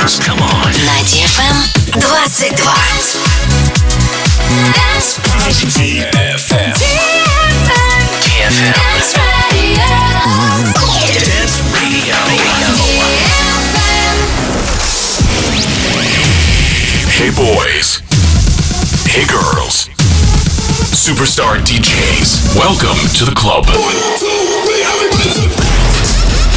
dance. Come on. На DFM 22. DFM. DFM. Dance Radio. Hey boys. Hey girls. Superstar DJs. Welcome to the club.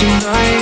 tonight.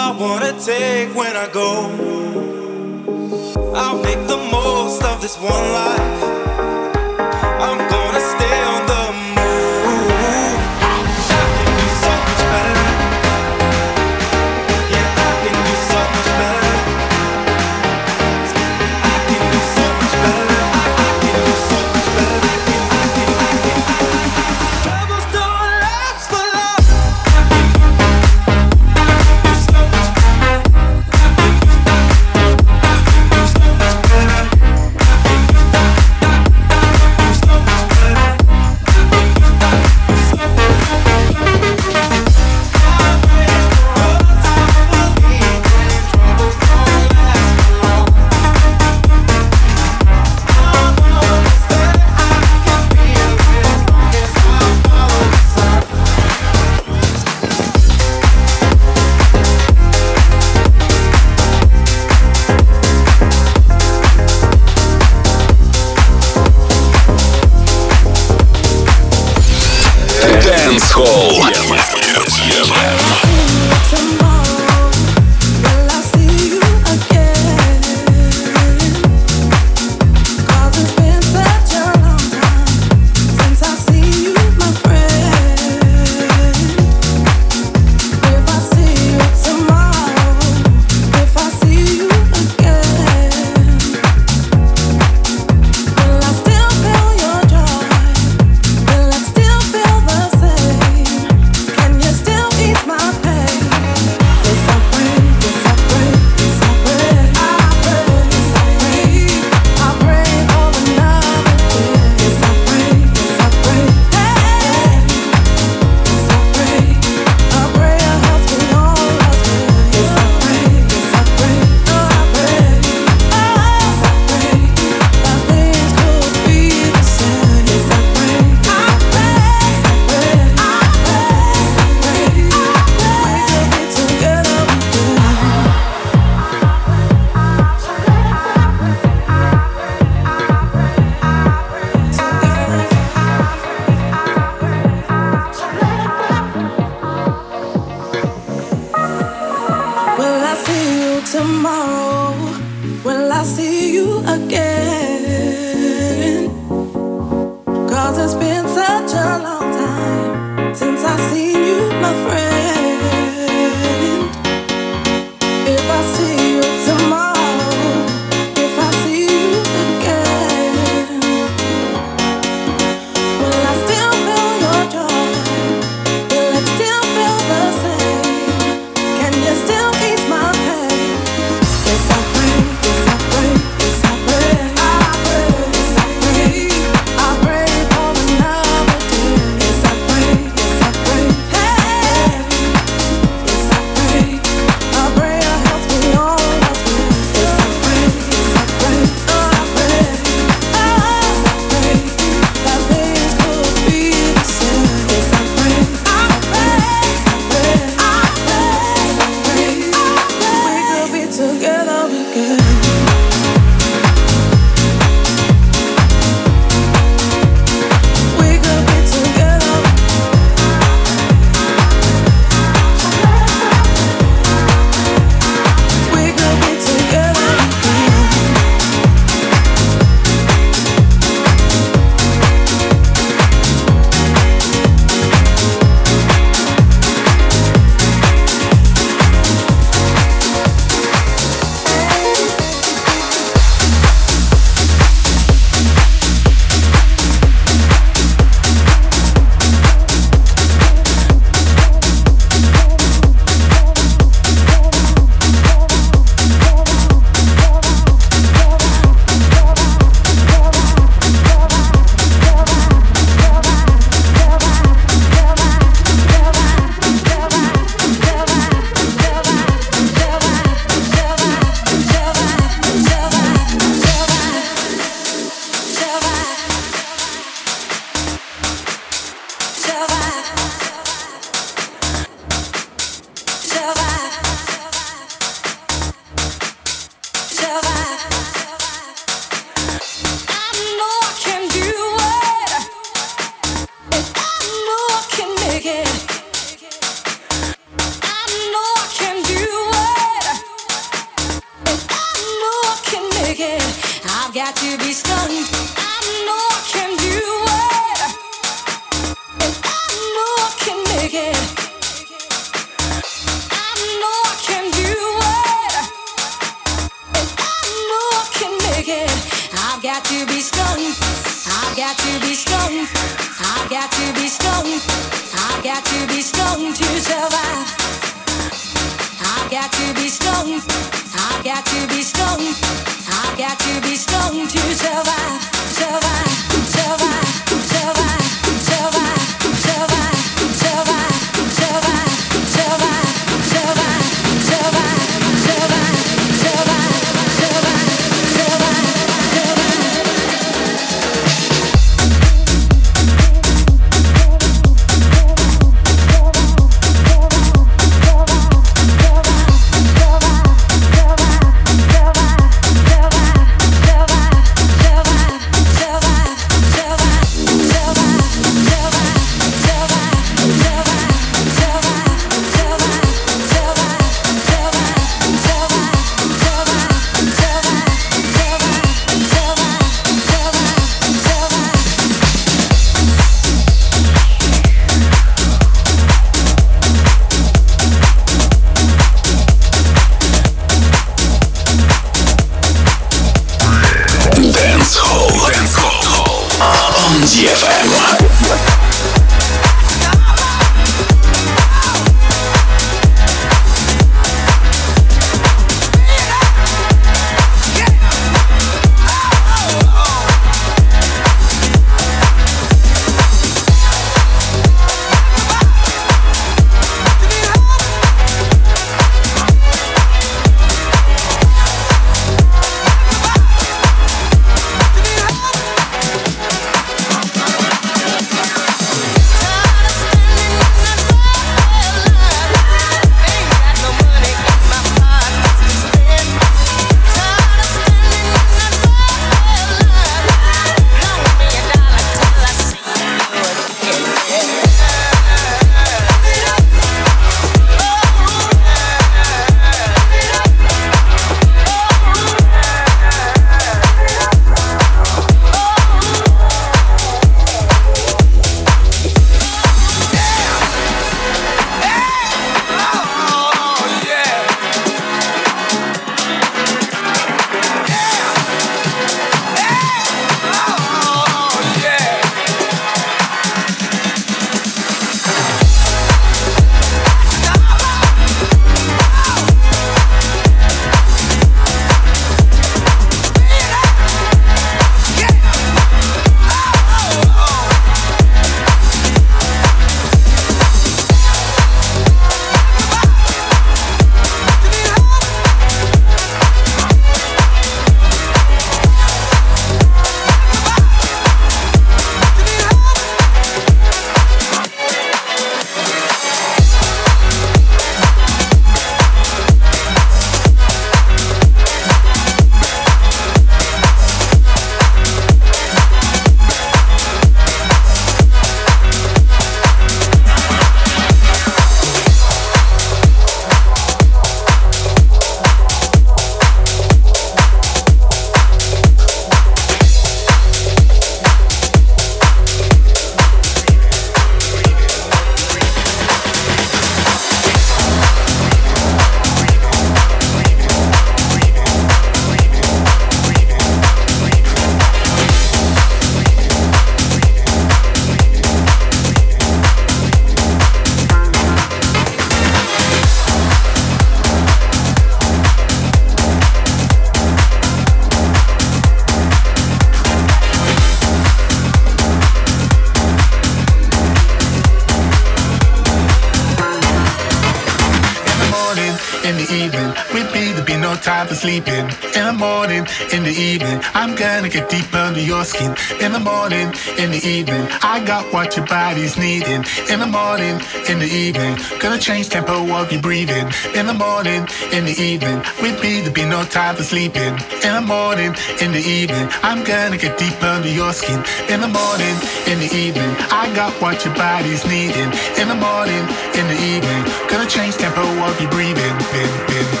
Skin. In the morning, in the evening, I got what your body's needing. In the morning, in the evening, gonna change tempo of your breathing. In the morning, in the evening, with me there'll be no time for sleeping. In the morning, in the evening, I'm gonna get deep under your skin. In the morning, in the evening, I got what your body's needing. In the morning, in the evening, gonna change tempo of your breathing. Bin, bin,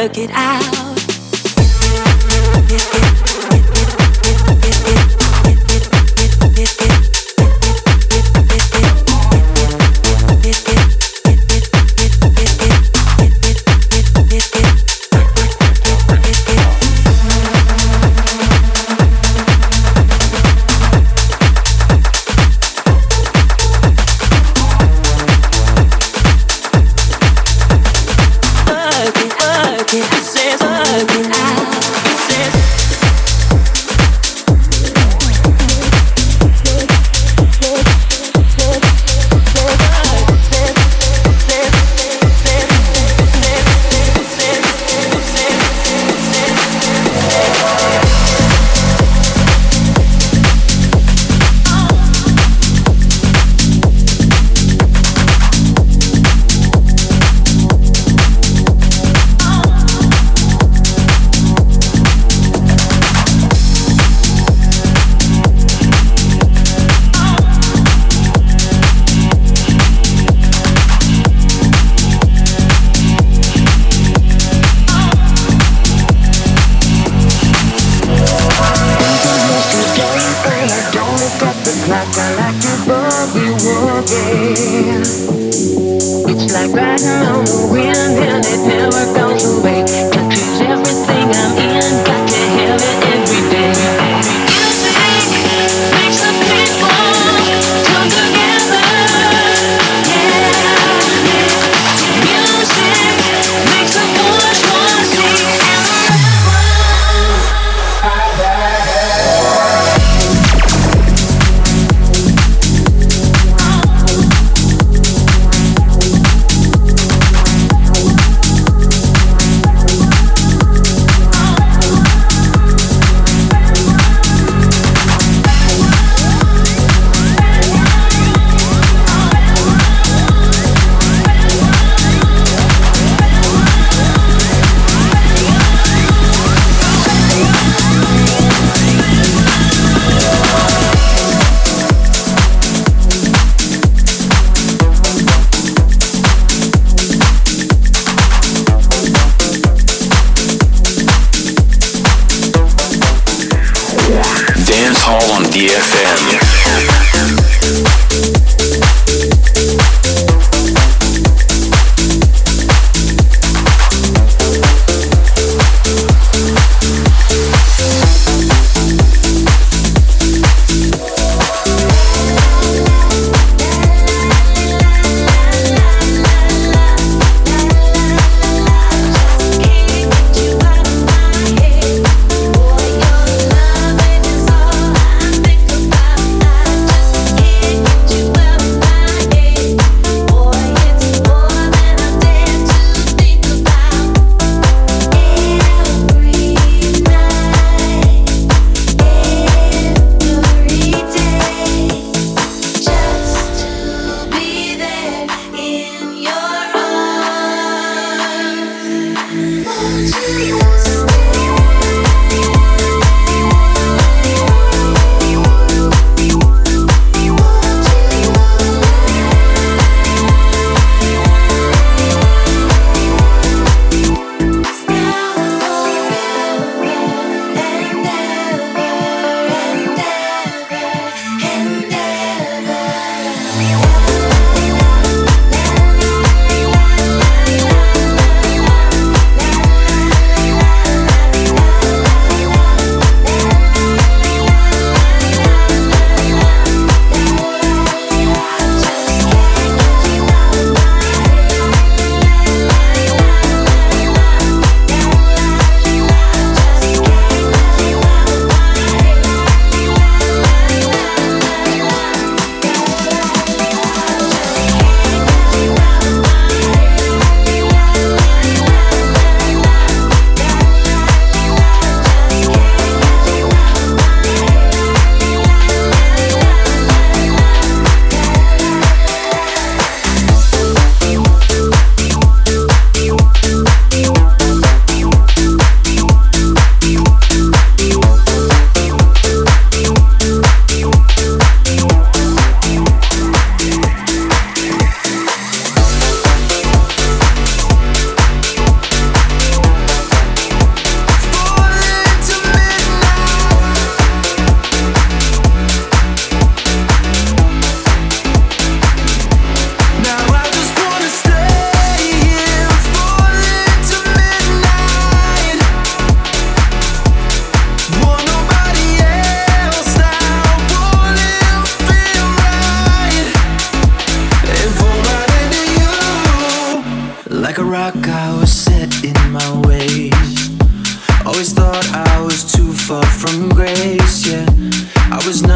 work it out. Work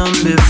come before